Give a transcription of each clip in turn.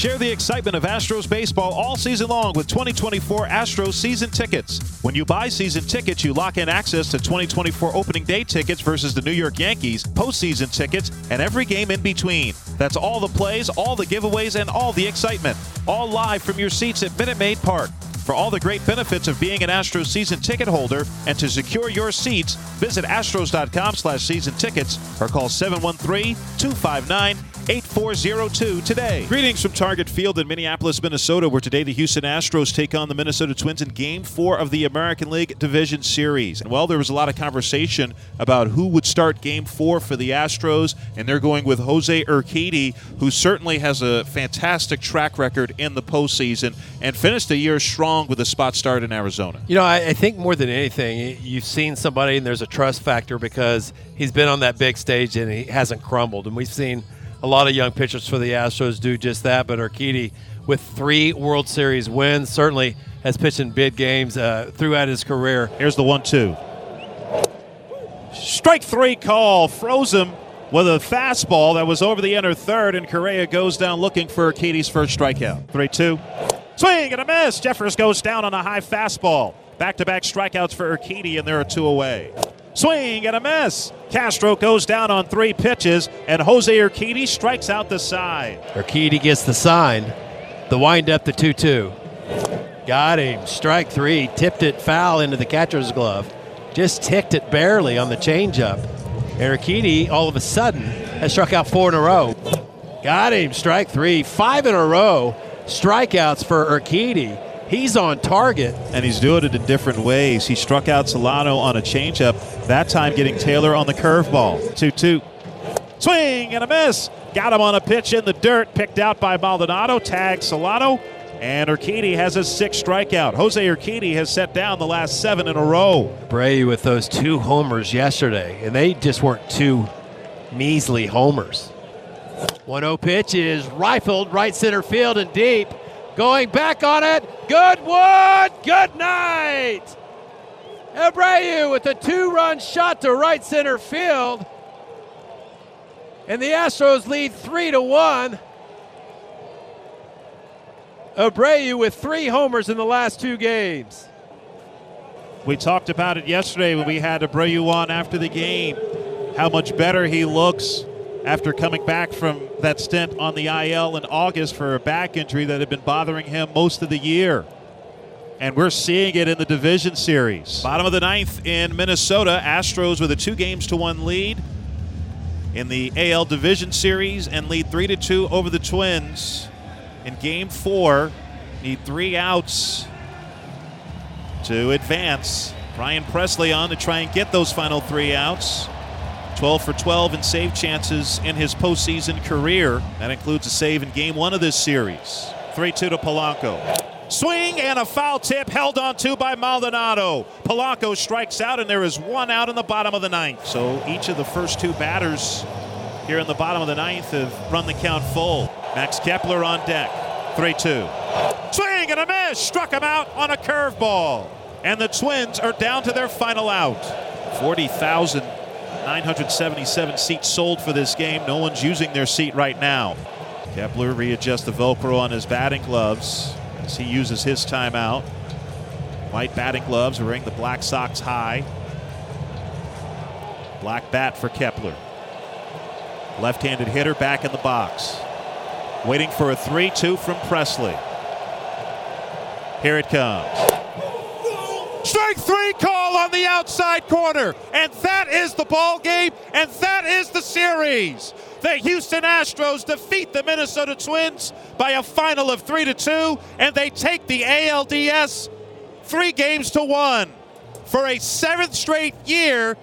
Share the excitement of Astros baseball all season long with 2024 Astros season tickets. When you buy season tickets, you lock in access to 2024 opening day tickets versus the New York Yankees, postseason tickets, and every game in between. That's all the plays, all the giveaways, and all the excitement. All live from your seats at Minute Maid Park. For all the great benefits of being an Astros season ticket holder and to secure your seats, visit astros.com slash season tickets or call 713-259 8402 today. Greetings from Target Field in Minneapolis, Minnesota, where today the Houston Astros take on the Minnesota Twins in Game 4 of the American League Division Series. And while there was a lot of conversation about who would start Game 4 for the Astros, and they're going with Jose Urquidy, who certainly has a fantastic track record in the postseason and finished the year strong with a spot start in Arizona. You know, I, I think more than anything, you've seen somebody and there's a trust factor because he's been on that big stage and he hasn't crumbled. And we've seen – a lot of young pitchers for the Astros do just that. But Urquidy, with three World Series wins, certainly has pitched in big games uh, throughout his career. Here's the one-two. Strike three call froze him with a fastball that was over the inner third, and Correa goes down looking for Urquidy's first strikeout. 3 2. Swing and a miss. Jeffers goes down on a high fastball. Back to back strikeouts for Urquidy, and there are two away. Swing and a miss. Castro goes down on three pitches, and Jose Urquidy strikes out the side. Urquidy gets the sign. The windup, the 2 2. Got him. Strike three. Tipped it foul into the catcher's glove. Just ticked it barely on the changeup. Urquidy, all of a sudden, has struck out four in a row. Got him. Strike three. Five in a row. Strikeouts for Urquidy. He's on target. And he's doing it in different ways. He struck out Solano on a changeup, that time getting Taylor on the curveball. 2 2. Swing and a miss. Got him on a pitch in the dirt, picked out by Maldonado. Tag Solano. And Urquidy has his sixth strikeout. Jose Urquidy has set down the last seven in a row. Bray with those two homers yesterday, and they just weren't two measly homers. 1 0 pitch is rifled right center field and deep. Going back on it. Goodwood. Good night. Abreu with a two run shot to right center field. And the Astros lead 3 to 1. Abreu with three homers in the last two games. We talked about it yesterday when we had Abreu on after the game. How much better he looks after coming back from that stint on the IL in August for a back injury that had been bothering him most of the year. And we're seeing it in the division series. Bottom of the ninth in Minnesota, Astros with a two games to one lead in the AL division series and lead three to two over the Twins. In game four, need three outs to advance. Brian Pressly on to try and get those final three outs. 12 for 12 in save chances in his postseason career. That includes a save in game one of this series. 3 2 to Polanco. Swing and a foul tip held on to by Maldonado. Polanco strikes out, and there is one out in the bottom of the ninth. So each of the first two batters here in the bottom of the ninth have run the count full. Max Kepler on deck. 3 2. Swing and a miss. Struck him out on a curveball. And the Twins are down to their final out. 40,000 977 seats sold for this game. No one's using their seat right now. Kepler readjusts the Velcro on his batting gloves as he uses his timeout. White batting gloves wearing the Black Sox high. Black bat for Kepler. Left handed hitter back in the box. Waiting for a 3 2 from Pressly. Here it comes. Strike three call on the outside corner. And that is the ball game, and that is the series. The Houston Astros defeat the Minnesota Twins by a final of three to two, and they take the ALDS three games to one. For a seventh straight year,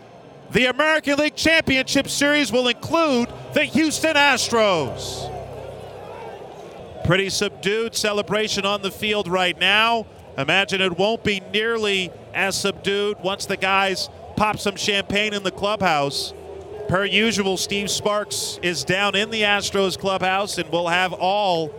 the American League Championship Series will include the Houston Astros. Pretty subdued celebration on the field right now. Imagine it won't be nearly as subdued once the guys pop some champagne in the clubhouse. Per usual, Steve Sparks is down in the Astros clubhouse, and we'll have all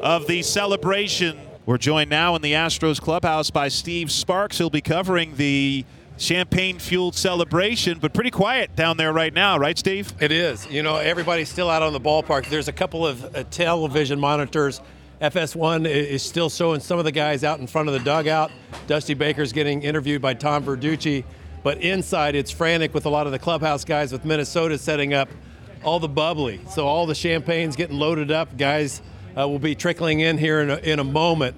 of the celebration. We're joined now in the Astros clubhouse by Steve Sparks. He'll be covering the champagne fueled celebration, but pretty quiet down there right now, right, Steve? It is. You know, everybody's still out on the ballpark. There's a couple of uh, television monitors. FS1 is still showing some of the guys out in front of the dugout. Dusty Baker's getting interviewed by Tom Verducci. But inside, it's frantic with a lot of the clubhouse guys with Minnesota setting up all the bubbly. So all the champagne's getting loaded up. Guys uh, will be trickling in here in a, in a moment.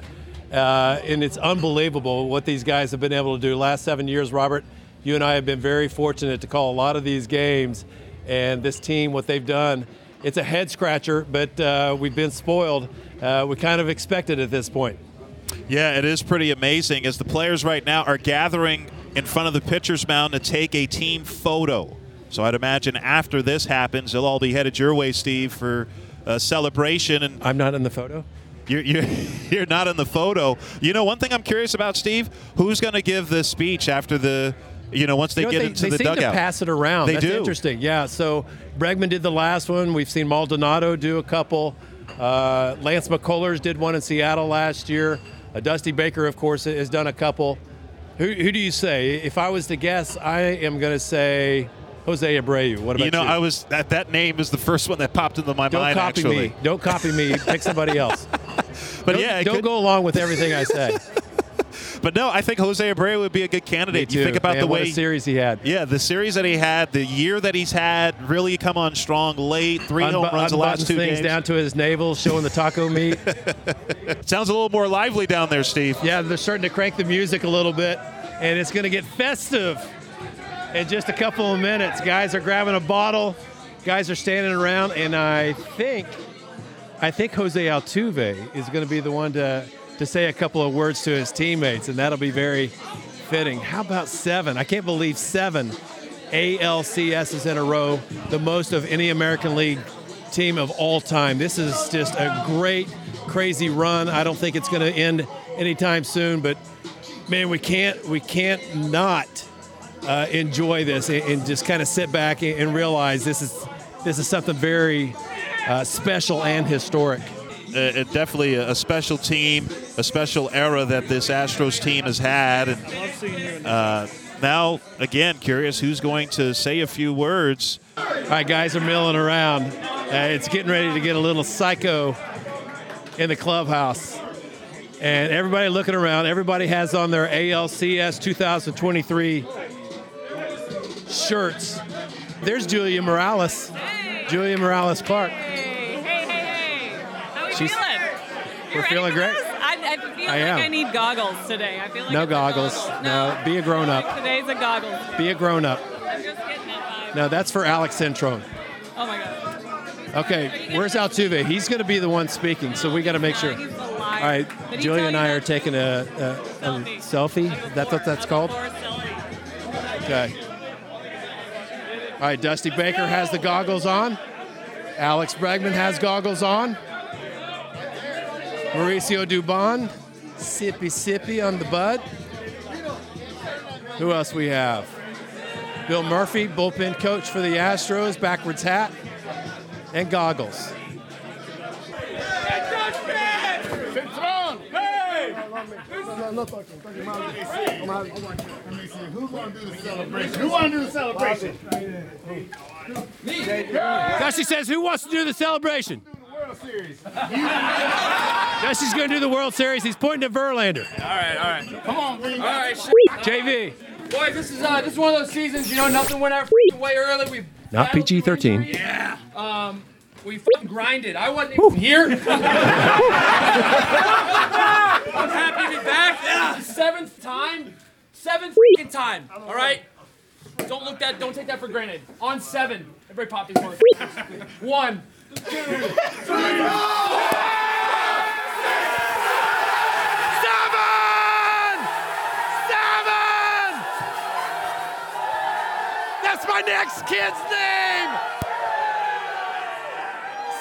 Uh, and it's unbelievable what these guys have been able to do. Last seven years, Robert, you and I have been very fortunate to call a lot of these games. And this team, what they've done, it's a head scratcher, but uh, we've been spoiled. Uh, we kind of expected at this point. Yeah, it is pretty amazing as the players right now are gathering in front of the pitcher's mound to take a team photo. So I'd imagine after this happens, they'll all be headed your way, Steve, for a celebration. And I'm not in the photo. You're, you're, you're not in the photo. You know, one thing I'm curious about, Steve, who's going to give the speech after the, you know, once they you know, get they, into they the seem dugout? to pass it around. They That's do. interesting. Yeah. So Bregman did the last one. We've seen Maldonado do a couple. Uh, Lance McCullers did one in Seattle last year. Uh, Dusty Baker, of course, has done a couple. Who, who do you say? If I was to guess, I am going to say Jose Abreu. What about you know, you? I was that that name is the first one that popped into my mind. Don't mind. copy actually, me. Don't copy me. Pick somebody else. but don't, yeah, don't could- go along with everything I say. But no, I think Jose Abreu would be a good candidate. You think about Man, the way series he had. Yeah, the series that he had, the year that he's had, really come on strong late. Three home runs the last two things games. down to his navel, showing the taco meat. Sounds a little more lively down there, Steve. Yeah, they're starting to crank the music a little bit, and it's going to get festive in just a couple of minutes. Guys are grabbing a bottle, guys are standing around, and I think, I think Jose Altuve is going to be the one to to say a couple of words to his teammates, and that'll be very fitting. How about seven? I can't believe seven ALCSs in a row, the most of any American League team of all time. This is just a great, crazy run. I don't think it's going to end anytime soon, but man, we can't we can't not uh, enjoy this and, and just kind of sit back and, and realize this is this is something very uh, special and historic. Uh, it definitely a, special team, a special era that this Astros team has had. And uh, now, again, curious who's going to say a few words. All right, guys are milling around. Uh, it's getting ready to get a little psycho in the clubhouse. And everybody looking around, everybody has on their ALCS 2023 shirts. There's Julia Morales. Julia Morales Clark. Hey, hey, hey, hey. How we She's- feeling? You we're ready feeling great. I, I feel I like am. I need goggles today. I feel like No goggles. goggles. No, be a grown up. Today's a goggles. Be a grown up. I'm just getting that vibe. No, that's for Alex Centrone. Oh my god. Okay, where's Altuve? He's going to be the one speaking, so we got to make sure. He's a liar. All right, Did Julia and I are taking a, a, a selfie. That's what that's called? Okay. All right, Dusty Baker has the goggles on. Alex Bregman has goggles on. Mauricio Dubon, sippy sippy on the bud. Who else we have? Bill Murphy, bullpen coach for the Astros, backwards hat and goggles. Who's gonna do the celebration? Who wanna do the celebration? Dusty says, "Who wants to do the celebration?" World Series. Dusty's going to do the World Series. He's pointing to Verlander. All right, all right. Come on, B. All right, sh- JV. boys, this is uh, this is one of those seasons. You know, nothing went our f***ing way early. We Not PG-13. Yeah. Um, we f***ing grinded. I wasn't even here. I'm happy to be back. This is the seventh time. Seventh f***ing time. All right. Don't look that. Don't take that for granted. On seven. Everybody pop these motherfuckers. One. Seven! Seven! That's my next kid's name!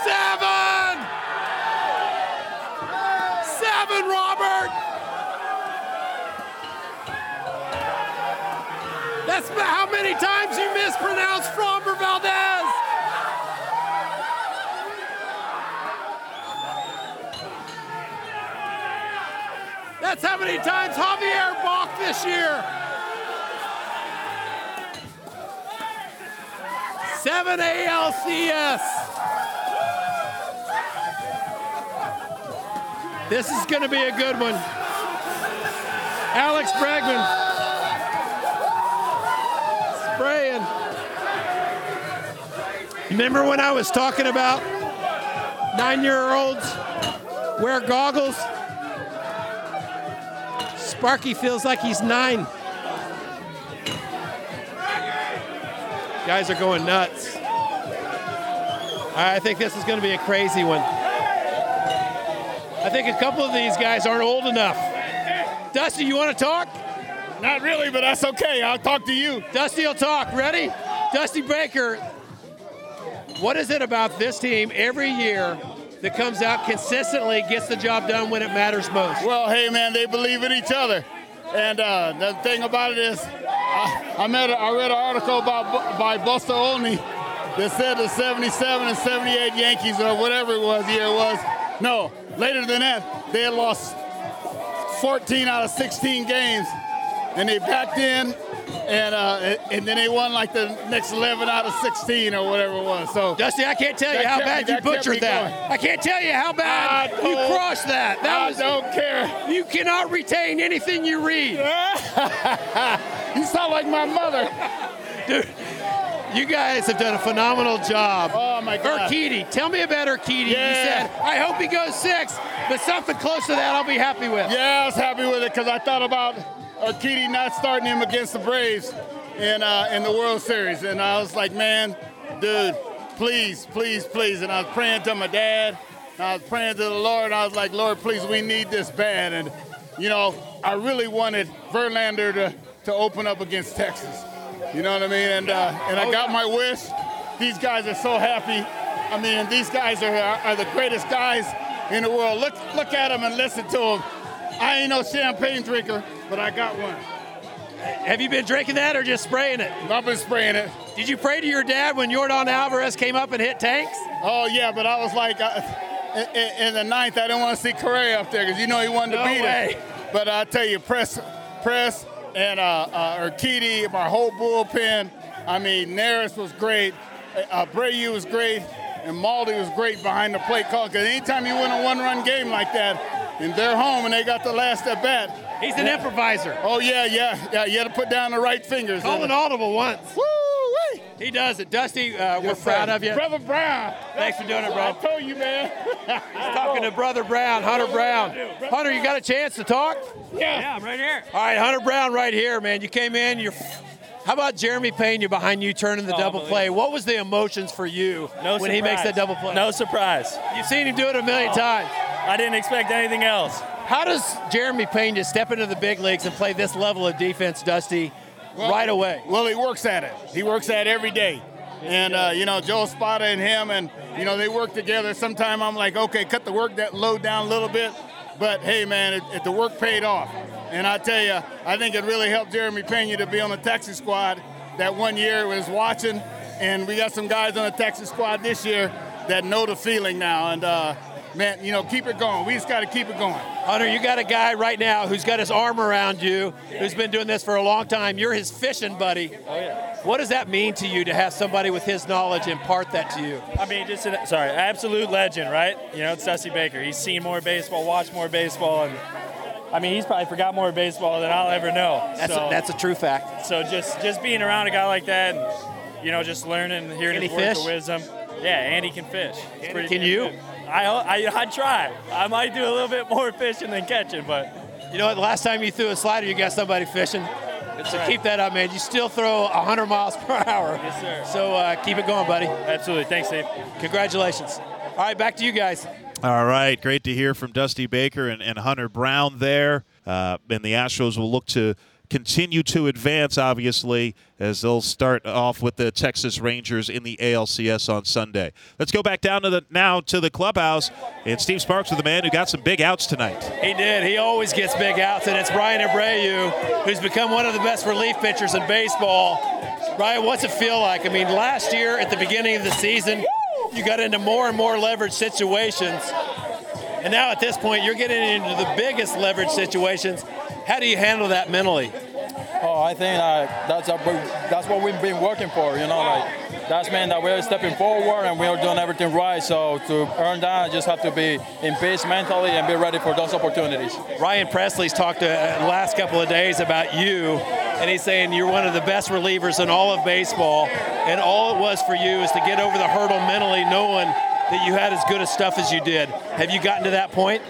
Seven! Seven, Robert! That's how many times you mispronounced Fromber Valdez! That's how many times Javier balked this year. Seven ALCS. This is going to be a good one. Alex Bregman. Spraying. Remember when I was talking about nine year olds wear goggles? Sparky feels like he's nine. Guys are going nuts. I think this is going to be a crazy one. I think a couple of these guys aren't old enough. Dusty, you want to talk? Not really, but that's okay. I'll talk to you. Dusty will talk. Ready? Dusty Baker, what is it about this team every year that comes out consistently, gets the job done when it matters most? Well, hey, man, they believe in each other. And uh, the thing about it is, I, I, met a, I read an article about by Buster Olney that said the 77 and 78 Yankees, or whatever it was, year it was, no, later than that, they had lost 14 out of 16 games. And they backed in and uh, and then they won like the next 11 out of 16 or whatever it was. So Dusty, I can't tell you how bad me- you butchered that. going. I can't tell you how bad you crushed that. That I was don't care. you cannot retain anything you read. you sound like my mother. Dude, you guys have done a phenomenal job. Oh, my God. Urquidy, tell me about Urquidy. You Yeah. said, I hope he goes six, but something close to that I'll be happy with. Yeah, I was happy with it because I thought about Urquidy not starting him against the Braves in uh, in the World Series, and I was like, man, dude, please, please, please. And I was praying to my dad. I was praying to the Lord. And I was like, Lord, please, we need this bad. And you know, I really wanted Verlander to to open up against Texas. You know what I mean? And uh, and I got my wish. These guys are so happy. I mean, these guys are, are the greatest guys in the world. Look look at them and listen to them. I ain't no champagne drinker, but I got one. Have you been drinking that or just spraying it? I've been spraying it. Did you pray to your dad when Yordan Alvarez came up and hit tanks? Oh yeah, but I was like, uh, in, in the ninth, I didn't want to see Correa up there because you know he wanted to No beat way. him. But I tell you, press, press, and uh, uh, Urquidy, my whole bullpen. I mean, Neris was great, uh, Abreu was great, and Maldi was great behind the plate call. Because anytime you win a one-run game like that, and they're home and they got the last at bat. He's an improviser. Oh yeah, yeah, yeah. You had to put down the right fingers. Call an audible once. Woo-wee. He does it. Dusty, uh, we're proud sir. of you. Brother Brown. Thanks for doing it, bro. I bro. told you, man. He's talking to Brother Brown, Hunter Brown. Hunter, you got a chance to talk? Yeah, Yeah, I'm right here. All right, Hunter Brown right here, man. You came in, you're. How about Jeremy Pena behind you turning the Oh, double play? What was the emotions for you No when he makes that double play? No surprise. You've seen him do it a million times. I didn't expect anything else. How does Jeremy Pena step into the big leagues and play this level of defense, Dusty, right away? Well, he works at it. He works at it every day. And uh, you know, Joe Espada and him, and you know, they work together. Sometimes I'm like, okay, cut the work that load down a little bit. But hey, man, it, it, the work paid off. And I tell you, I think it really helped Jeremy Pena to be on the taxi squad that one year was watching. And we got some guys on the taxi squad this year that know the feeling now. And uh, man, you know, keep it going. We just got to keep it going. Hunter, you got a guy right now who's got his arm around you, who's been doing this for a long time. You're his fishing buddy. Oh yeah. What does that mean to you to have somebody with his knowledge impart that to you? I mean, just an, sorry, absolute legend, right? You know, it's Dusty Baker. He's seen more baseball, watched more baseball, and I mean, he's probably forgot more baseball than I'll ever know. That's, so, a, that's a true fact. so just just being around a guy like that, and you know, just learning, hearing Can his he words of wisdom. Yeah, and he can fish. It's Andy, pretty can you? good. I, I I try. I might do a little bit more fishing than catching, but You know what? The last time you threw a slider, you got somebody fishing. So keep that up, man. You still throw 100 miles per hour. Yes, sir. So uh, keep it going, buddy. absolutely. Thanks, Dave. Congratulations. All right, back to you guys. All right, great to hear from Dusty Baker and, and Hunter Brown there. Uh, and the Astros will look to continue to advance, obviously, as they'll start off with the Texas Rangers in the ALCS on Sunday. Let's go back down to the now to the clubhouse. And Steve Sparks with the man who got some big outs tonight. He did. He always gets big outs, and it's Bryan Abreu, who's become one of the best relief pitchers in baseball. Bryan, what's it feel like? I mean, last year at the beginning of the season, you got into more and more leverage situations. And now at this point, you're getting into the biggest leverage situations. How do you handle that mentally? Oh, I think uh, that's a, that's what we've been working for. You know, like that's meant that we're stepping forward and we're doing everything right. So to earn that, I just have to be in peace mentally and be ready for those opportunities. Ryan Pressly's talked to, uh, the last couple of days about you, and he's saying you're one of the best relievers in all of baseball, and all it was for you is to get over the hurdle mentally, knowing that you had as good a stuff as you did. Have you gotten to that point?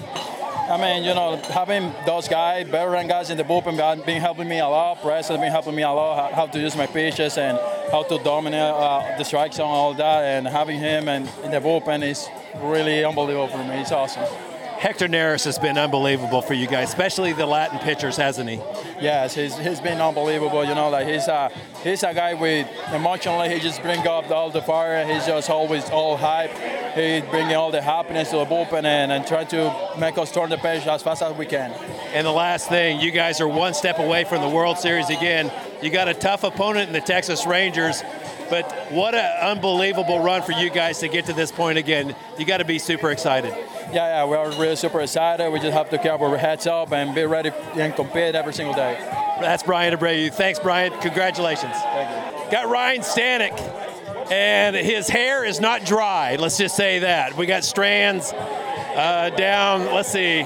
I mean, you know, having those guys, veteran guys in the bullpen, been helping me a lot. Press has been helping me a lot, how to use my pitches and how to dominate uh, the strike zone, all that. And having him and in the bullpen is really unbelievable for me. It's awesome. Hector Neris has been unbelievable for you guys, especially the Latin pitchers, hasn't he? Yes, he's, he's been unbelievable. You know, like he's a he's a guy with emotionally he just bring up all the fire. He's just always all hype. He's bringing all the happiness to the bullpen and, and try to make us turn the page as fast as we can. And the last thing, you guys are one step away from the World Series again. You got a tough opponent in the Texas Rangers. But what an unbelievable run for you guys to get to this point again. You got to be super excited. Yeah, yeah, we are really super excited. We just have to keep our heads up and be ready and compete every single day. That's Bryan Abreu. Thanks, Bryan. Congratulations. Thank you. Got Ryan Stanek, and his hair is not dry. Let's just say that. We got strands uh, down, let's see,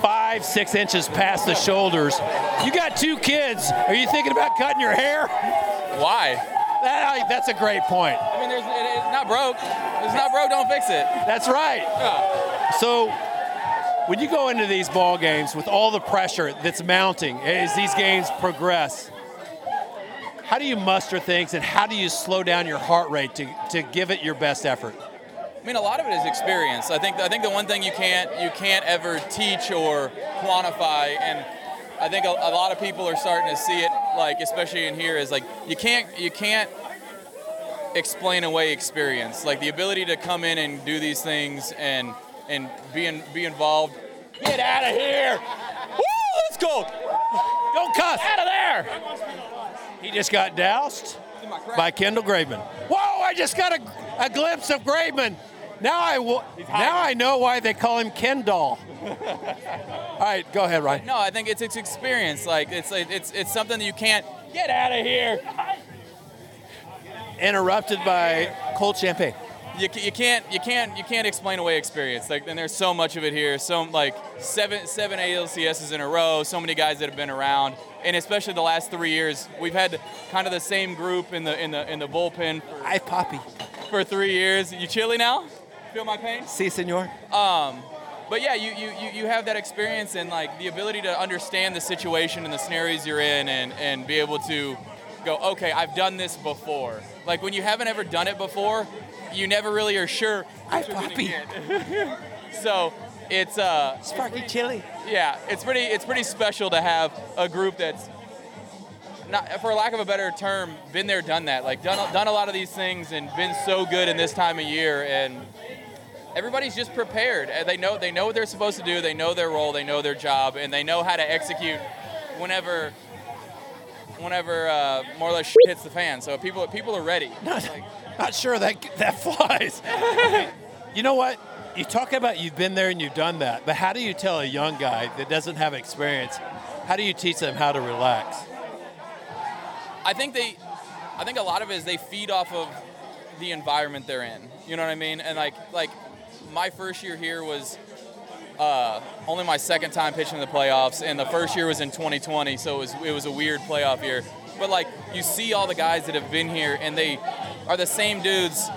five, six inches past the shoulders. You got two kids. Are you thinking about cutting your hair? Why? That, that's a great point. I mean, there's, it, it's not broke. If it's not broke, don't fix it. That's right. Yeah. So, when you go into these ball games with all the pressure that's mounting as these games progress, how do you muster things and how do you slow down your heart rate to, to give it your best effort? I mean, a lot of it is experience. I think I think the one thing you can't you can't ever teach or quantify, and I think a, a lot of people are starting to see it, like especially in here, is like you can't you can't explain away experience. Like the ability to come in and do these things and and be in, be involved. Get out of here! Woo! Let's go! Don't cuss! Out of there! He just got doused by Kendall Graveman. Whoa! I just got a, a glimpse of Graveman. Now I w- now I know why they call him Kendall. All right, go ahead, Ryan. No, I think it's it's experience. Like it's like it's it's something that you can't get out of here. Interrupted by cold champagne. You, you can't you can't you can't explain away experience. Like and there's so much of it here. So like seven seven ALCSs in a row. So many guys that have been around, and especially the last three years, we've had kind of the same group in the in the in the bullpen Hi, Poppy. for three years. You chilly now? Feel my pain? Si, senor. Um, but yeah, you, you, you, you have that experience and like the ability to understand the situation and the scenarios you're in and, and be able to go, okay, I've done this before. Like when you haven't ever done it before, you never really are sure you're Poppy. so it's uh Sparky chili. yeah, it's pretty it's pretty special to have a group that's not for lack of a better term, been there, done that. Like done done a lot of these things and been so good in this time of year and everybody's just prepared. They know they know what they're supposed to do. They know their role. They know their job, and they know how to execute whenever, whenever uh, more or less shit hits the fan. So people people are ready. Not, not sure that that flies. you know what? You talk about you've been there and you've done that, but how do you tell a young guy that doesn't have experience? How do you teach them how to relax? I think they, I think a lot of it is they feed off of the environment they're in. You know what I mean? And like like my first year here was uh, only my second time pitching in the playoffs, and the first year was in 2020, so it was it was a weird playoff year. But like you see all the guys that have been here, and they are the same dudes.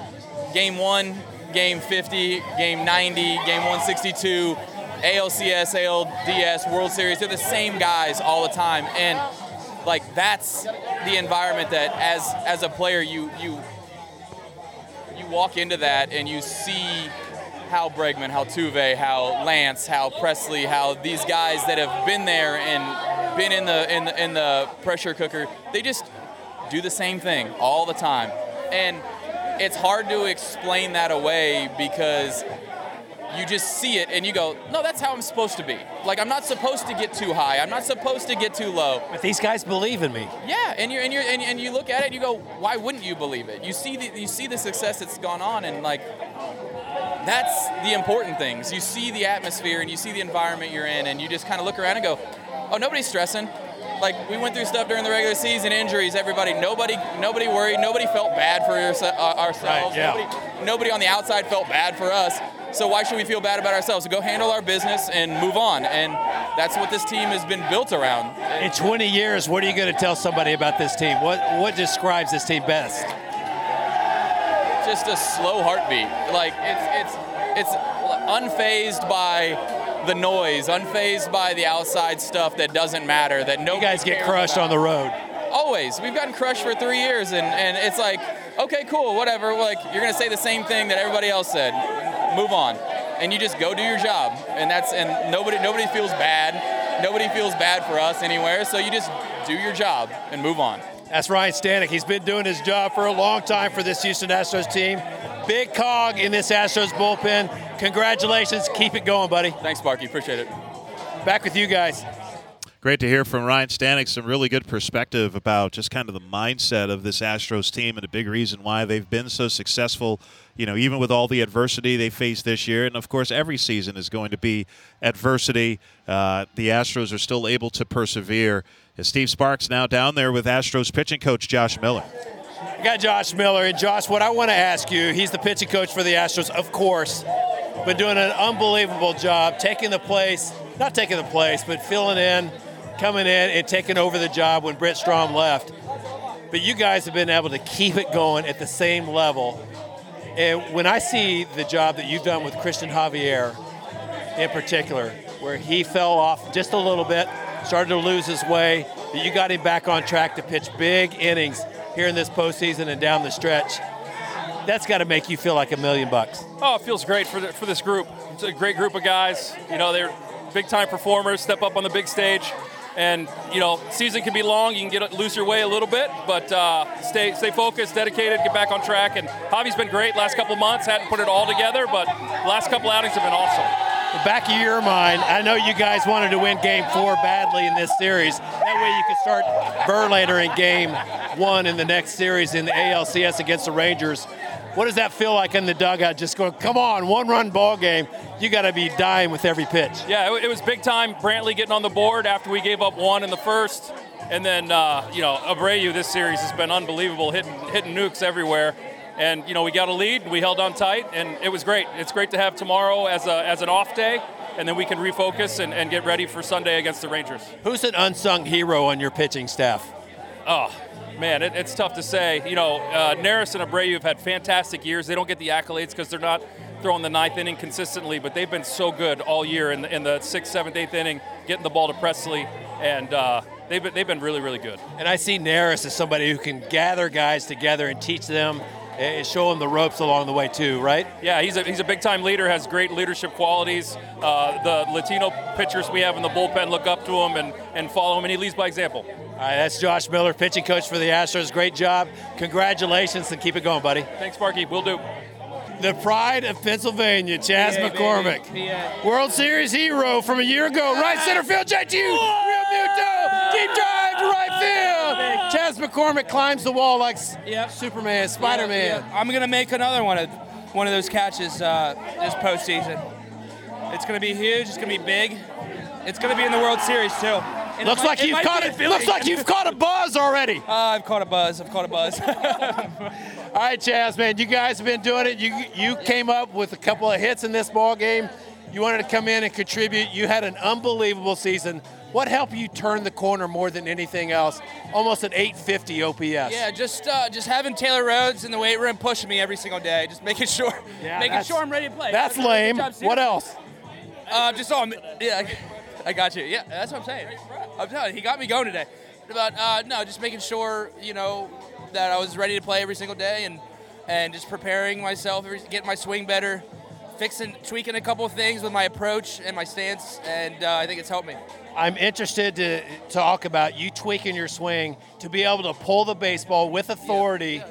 Game one, game 50, game 90, game 162, ALCS, ALDS, World Series. They're the same guys all the time, and like that's the environment that as as a player you you you walk into that and you see how Bregman, how Tuve, how Lance, how Pressly, how these guys that have been there and been in the in the, in the pressure cooker, they just do the same thing all the time. And it's hard to explain that away because you just see it and you go, no, that's how I'm supposed to be. Like I'm not supposed to get too high. I'm not supposed to get too low. But these guys believe in me. Yeah, and you and you and, and you look at it, and you go, why wouldn't you believe it? You see the you see the success that's gone on, and like that's the important things. You see the atmosphere and you see the environment you're in, and you just kind of look around and go, oh, nobody's stressing. like we went through stuff during the regular season, injuries, everybody, nobody, nobody worried, nobody felt bad for uh, ourselves. Right, yeah. Nobody, nobody on the outside felt bad for us. So why should we feel bad about ourselves? So go handle our business and move on. And that's what this team has been built around. In 20 years, what are you going to tell somebody about this team? What what describes this team best? Just a slow heartbeat. Like it's it's it's unfazed by the noise, unfazed by the outside stuff that doesn't matter. That no You guys get crushed on the road. Always, we've gotten crushed for three years, and and it's like, okay, cool, whatever. Like you're gonna say the same thing that everybody else said. Move on, and you just go do your job, and that's and nobody nobody feels bad. Nobody feels bad for us anywhere. So you just do your job and move on. That's Ryan Stanek. He's been doing his job for a long time for this Houston Astros team. Big cog in this Astros bullpen. Congratulations. Keep it going, buddy. Thanks, Sparky. Appreciate it. Back with you guys. Great to hear from Ryan Stanek. Some really good perspective about just kind of the mindset of this Astros team and a big reason why they've been so successful. You know, even with all the adversity they face this year, and of course, every season is going to be adversity. Uh, the Astros are still able to persevere. As Steve Sparks now down there with Astros pitching coach Josh Miller. I got Josh Miller. And Josh, what I want to ask you, he's the pitching coach for the Astros, of course, but doing an unbelievable job taking the place, not taking the place, but filling in, coming in and taking over the job when Brent Strom left. But you guys have been able to keep it going at the same level. And when I see the job that you've done with Christian Javier in particular, where he fell off just a little bit, started to lose his way, but you got him back on track to pitch big innings here in this postseason and down the stretch. That's got to make you feel like a million bucks. Oh, it feels great for, the, for this group. It's a great group of guys. You know, they're big time performers, step up on the big stage. And, you know, season can be long. You can get lose your way a little bit, but uh, stay stay focused, dedicated, get back on track. And Javi's been great last couple months. Hadn't put it all together, but last couple outings have been awesome. The back of your mind, I know you guys wanted to win game four badly in this series. That way you could start Verlander in game one in the next series in the ALCS against the Rangers. What does that feel like in the dugout? Just going, come on, one run ball game. You got to be dying with every pitch. Yeah, it, was big time. Brantley getting on the board after we gave up one in the first. And then, uh, you know, Abreu this series has been unbelievable, hitting, hitting nukes everywhere. And, you know, we got a lead, we held on tight, and it was great. It's great to have tomorrow as, a, as an off day, and then we can refocus and, and get ready for Sunday against the Rangers. Who's an unsung hero on your pitching staff? Oh, man, it, it's tough to say. You know, uh, Neris and Abreu have had fantastic years. They don't get the accolades because they're not throwing the ninth inning consistently, but they've been so good all year in the, in the sixth, seventh, eighth inning, getting the ball to Pressly, and uh, they've, been, they've been really, really good. And I see Neris as somebody who can gather guys together and teach them and show them the ropes along the way too, right? Yeah, he's a, he's a big time leader, has great leadership qualities. Uh, the Latino pitchers we have in the bullpen look up to him and, and follow him, and he leads by example. All right, that's Josh Miller, pitching coach for the Astros. Great job. Congratulations and keep it going, buddy. Thanks, Sparky. We'll do. The pride of Pennsylvania, Chas PA, McCormick. PA. World Series hero from a year ago. Right center field, JT. Real Muto. Deep drive to right Chas McCormick climbs the wall like Yep. Superman, Spider Man. Yeah, I'm gonna make another one of one of those catches uh, this postseason. It's gonna be huge. It's gonna be big. It's gonna be in the World Series too. And Looks might- like you've caught it. Looks like you've caught a buzz already. Uh, I've caught a buzz. I've caught a buzz. All right, Chas, man, you guys have been doing it. You you came up with a couple of hits in this ball game. You wanted to come in and contribute. You had an unbelievable season. What helped you turn the corner more than anything else? Almost an 850 OPS. yeah, just uh, just having Taylor Rhodes in the weight room pushing me every single day, just making sure Yeah, making sure I'm ready to play. That's lame. job, What else? Uh, just on. Yeah, I got you. Yeah, that's what I'm saying. I'm telling you, he got me going today. But uh, no, just making sure you know that I was ready to play every single day and and just preparing myself, getting my swing better, fixing, tweaking a couple of things with my approach and my stance, and uh, I think it's helped me. I'm interested to talk about you tweaking your swing to be able to pull the baseball with authority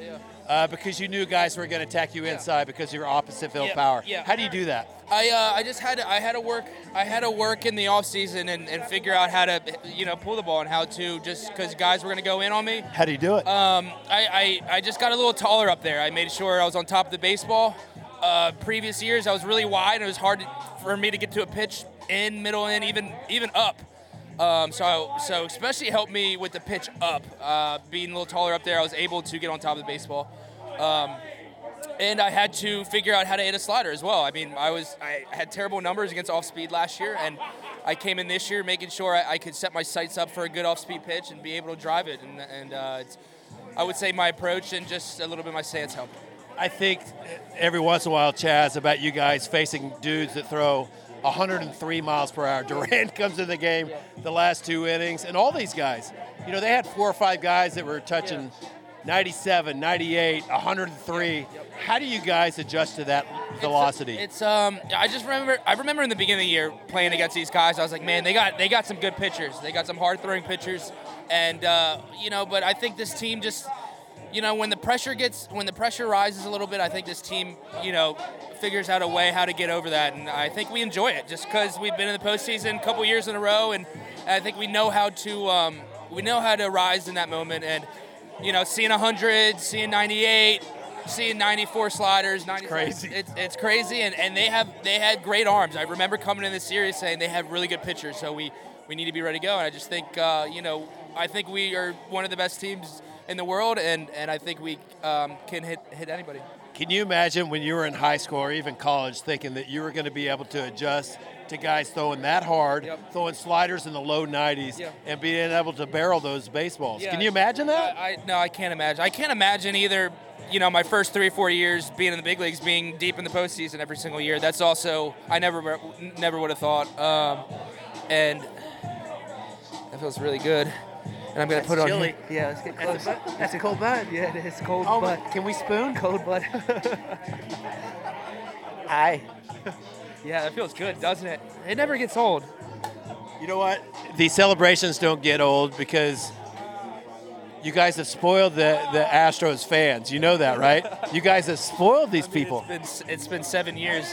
Uh, because you knew guys were going to attack you inside because of your opposite field Yeah, power. yeah. How do you do that? I uh, I just had to, I had to work I had to work in the off season and, and figure out how to you know pull the ball and how to just because guys were going to go in on me. How do you do it? Um, I, I, I just got a little taller up there. I made sure I was on top of the baseball. Uh, previous years, I was really wide. and It was hard to, for me to get to a pitch in, middle in, even even up. Um, so, so especially helped me with the pitch up. Uh, being a little taller up there, I was able to get on top of the baseball. Um, and I had to figure out how to hit a slider as well. I mean, I was I had terrible numbers against off speed last year, and I came in this year making sure I, I could set my sights up for a good off speed pitch and be able to drive it. And, and uh, I would say my approach and just a little bit my stance helped. I think every once in a while, Chas, about you guys facing dudes that throw 103 miles per hour. Duran comes into the game the last two innings, and all these guys, you know, they had four or five guys that were touching 97, 98, 103. How do you guys adjust to that velocity? It's um, I just remember I remember in the beginning of the year playing against these guys. I was like, man, they got they got some good pitchers. They got some hard throwing pitchers, and uh, you know, but I think this team just, you know, when the pressure gets when the pressure rises a little bit, I think this team, you know, figures out a way how to get over that, and I think we enjoy it just because we've been in the postseason a couple years in a row, and I think we know how to um, we know how to rise in that moment and you know, seeing 100, seeing 98, seeing 94 sliders, 90 crazy. It's, it's crazy, and, and they have they had great arms. I remember coming in the series saying they have really good pitchers, so we, we need to be ready to go. And I just think, uh, you know, I think we are one of the best teams in the world, and, and I think we um, can hit hit anybody. Can you imagine when you were in high school or even college thinking that you were going to be able to adjust to guys throwing that hard, Yep. throwing sliders in the low 90s, Yeah. and being able to barrel those baseballs? Yeah, Can you imagine that? I, I no, I can't imagine. I can't imagine either. You know, my first three or four years being in the big leagues, being deep in the postseason every single year. That's also I never never would have thought. Um, and that feels really good. And I'm gonna put it on. chilly. Here. Yeah, let's get close. That's a cold bud. Yeah, it is cold Oh, bud. Can we spoon? Cold bud. Aye. Yeah, that feels good, doesn't it? It never gets old. You know what? These celebrations don't get old because you guys have spoiled the, the Astros fans. You know that, right? You guys have spoiled these people. It's been it's been seven years.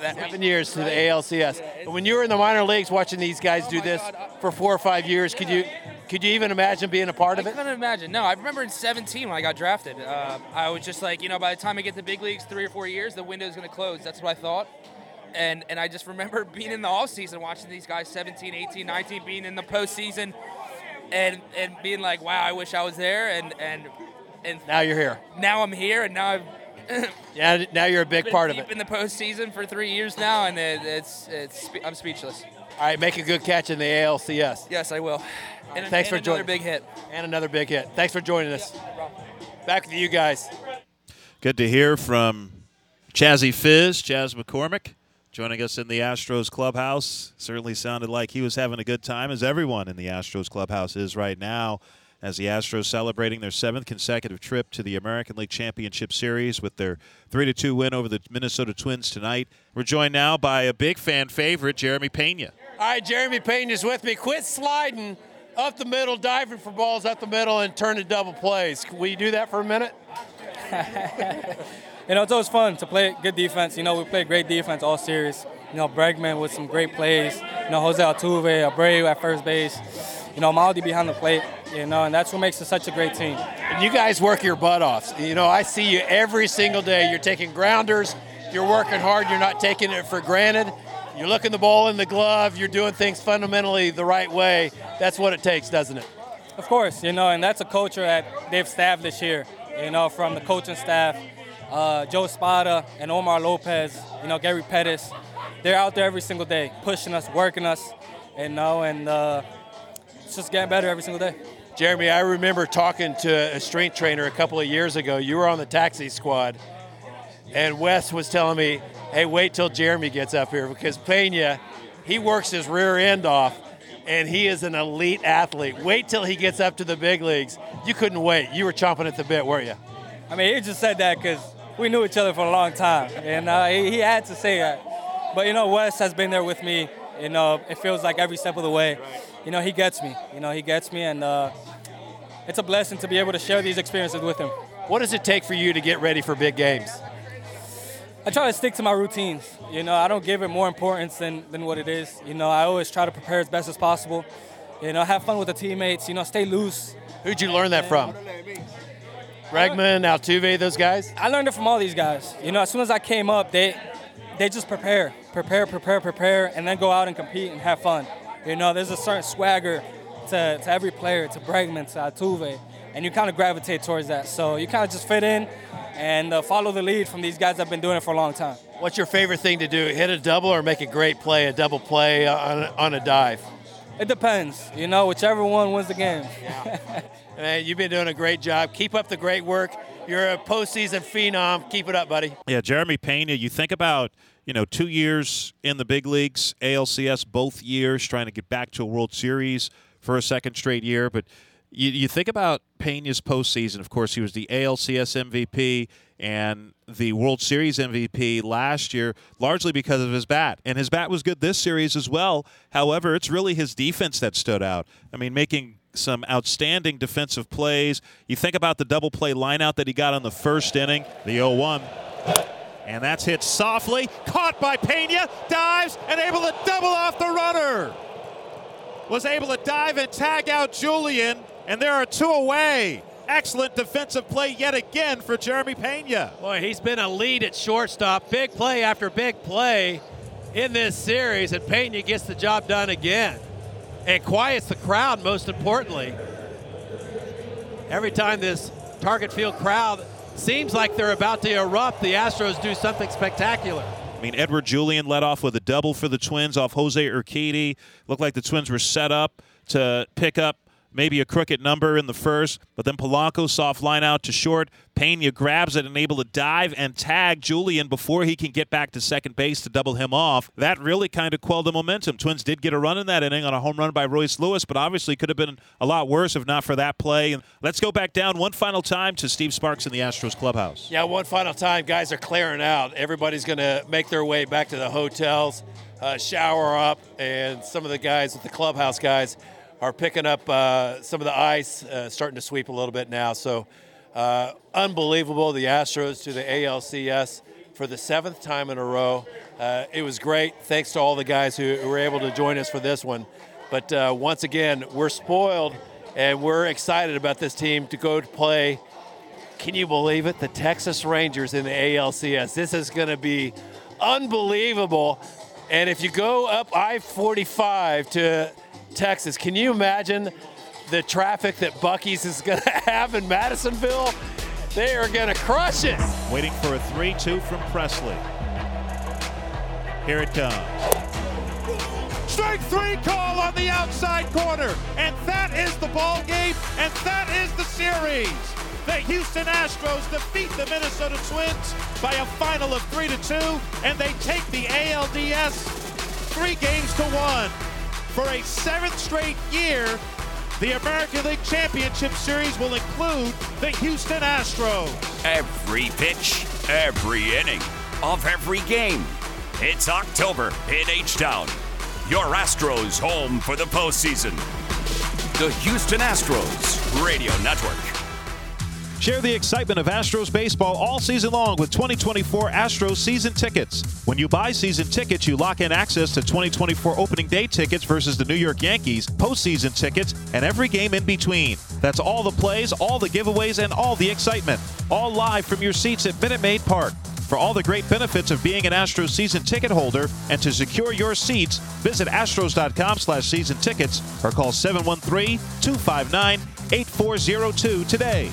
That Seven years to the ALCS. But when you were in the minor leagues watching these guys Oh do this for four or five years, could you could you even imagine being a part of it? I couldn't imagine. No, I remember in 17 when I got drafted. Uh, I was just like, you know, by the time I get to big leagues, three or four years, the window's going to close. That's what I thought. And and I just remember being in the off season, watching these guys 17, 18, 19, being in the postseason, and and being like, wow, I wish I was there. And and and Now you're here. now I'm here, and now I've Yeah, now you're a big part of it. in the postseason for three years now, and it, it's it's I'm speechless. All right, make a good catch in the ALCS. Yes, I will. And, Thanks and for another joining. big hit. And another big hit. Thanks for joining us. Back to you guys. Good to hear from Chazzy Fizz, Chas McCormick, joining us in the Astros clubhouse. Certainly sounded like he was having a good time, as everyone in the Astros clubhouse is right now, as the Astros celebrating their seventh consecutive trip to the American League Championship Series with their 3 2 win over the Minnesota Twins tonight. We're joined now by a big fan favorite, Jeremy Pena. All right, Jeremy Payton is with me. Quit sliding up the middle, diving for balls up the middle, and turning double plays. Will you do that for a minute? You know, it's always fun to play good defense. You know, we played great defense all series. You know, Bregman with some great plays. You know, Jose Altuve, Abreu at first base. You know, Maldi behind the plate. You know, and that's what makes us such a great team. And you guys work your butt off. You know, I see you every single day. You're taking grounders. You're working hard. You're not taking it for granted. You're looking the ball in the glove. You're doing things fundamentally the right way. That's what it takes, doesn't it? Of course, you know, and that's a culture that they've established here. You know, from the coaching staff, uh, Joe Espada and Omar Lopez. You know, Gary Pettis. They're out there every single day, pushing us, working us. You know, and uh, it's just getting better every single day. Jeremy, I remember talking to a strength trainer a couple of years ago. You were on the taxi squad, and Wes was telling me, hey, wait till Jeremy gets up here because Pena, he works his rear end off, and he is an elite athlete. Wait till he gets up to the big leagues. You couldn't wait. You were chomping at the bit, weren't you? I mean, he just said that because we knew each other for a long time, and uh, he, he had to say that. But you know, Wes has been there with me. You know, it feels like every step of the way. You know, he gets me. You know, he gets me, and uh, it's a blessing to be able to share these experiences with him. What does it take for you to get ready for big games? I try to stick to my routines. You know, I don't give it more importance than, than what it is. You know, I always try to prepare as best as possible. You know, have fun with the teammates. You know, stay loose. Who'd you learn that from? Bregman, Altuve, those guys? I learned it from all these guys. You know, as soon as I came up, they they just prepare, prepare, prepare, prepare, and then go out and compete and have fun. You know, there's a certain swagger to, to every player, to Bregman, to Altuve, and you kind of gravitate towards that. So you kind of just fit in and uh, follow the lead from these guys that have been doing it for a long time. What's your favorite thing to do? Hit a double or make a great play, a double play on, on a dive? It depends. You know, whichever one wins the game. yeah. Man, you've been doing a great job. Keep up the great work. You're a postseason phenom. Keep it up, buddy. Yeah, Jeremy Pena, you think about, you know, two years in the big leagues, ALCS both years, trying to get back to a World Series for a second straight year. But you, you think about Pena's postseason. Of course, he was the ALCS MVP and the World Series MVP last year, largely because of his bat. And his bat was good this series as well. However, it's really his defense that stood out. I mean, making some outstanding defensive plays. You think about the double play lineout that he got on the first inning, the 0 1. And that's hit softly, caught by Pena, dives, and able to double off the runner. Was able to dive and tag out Julien, and there are two away. Excellent defensive play yet again for Jeremy Pena. Boy, he's been a lead at shortstop. Big play after big play in this series, and Pena gets the job done again and quiets the crowd, most importantly. Every time this target field crowd seems like they're about to erupt, the Astros do something spectacular. I mean, Edouard Julien led off with a double for the Twins off Jose Urquidy. Looked like the Twins were set up to pick up maybe a crooked number in the first, but then Polanco soft line out to short. Pena grabs it and able to dive and tag Julien before he can get back to second base to double him off. That really kind of quelled the momentum. Twins did get a run in that inning on a home run by Royce Lewis, but obviously could have been a lot worse if not for that play. And let's go back down one final time to Steve Sparks in the Astros clubhouse. Yeah, one final time. Guys are clearing out. Everybody's going to make their way back to the hotels, uh, shower up, and some of the guys with the clubhouse guys are picking up uh, some of the ice, uh, starting to sweep a little bit now. So uh, unbelievable, the Astros to the ALCS for the seventh time in a row. Uh, it was great. Thanks to all the guys who, who, were able to join us for this one. But uh, once again, we're spoiled and we're excited about this team to go to play. Can you believe it? The Texas Rangers in the ALCS. This is going to be unbelievable. And if you go up I 45 to Texas. Can you imagine the traffic that Buc-ee's is going to have in Madisonville? They are going to crush it. Waiting for a 3 2 from Pressly. Here it comes. Strike three call on the outside corner. And that is the ball game, and that is the series. The Houston Astros defeat the Minnesota Twins by a final of 3 to 2, and they take the ALDS three games to one. For a seventh straight year, the American League Championship Series will include the Houston Astros. Every pitch, every inning of every game. It's October in H-Town. Your Astros home for the postseason. The Houston Astros Radio Network. Share the excitement of Astros baseball all season long with 2024 Astros season tickets. When you buy season tickets, you lock in access to 2024 opening day tickets versus the New York Yankees, postseason tickets, and every game in between. That's all the plays, all the giveaways, and all the excitement. All live from your seats at Minute Maid Park. For all the great benefits of being an Astros season ticket holder and to secure your seats, visit astros.com slash season tickets or call 713-259-8402 today.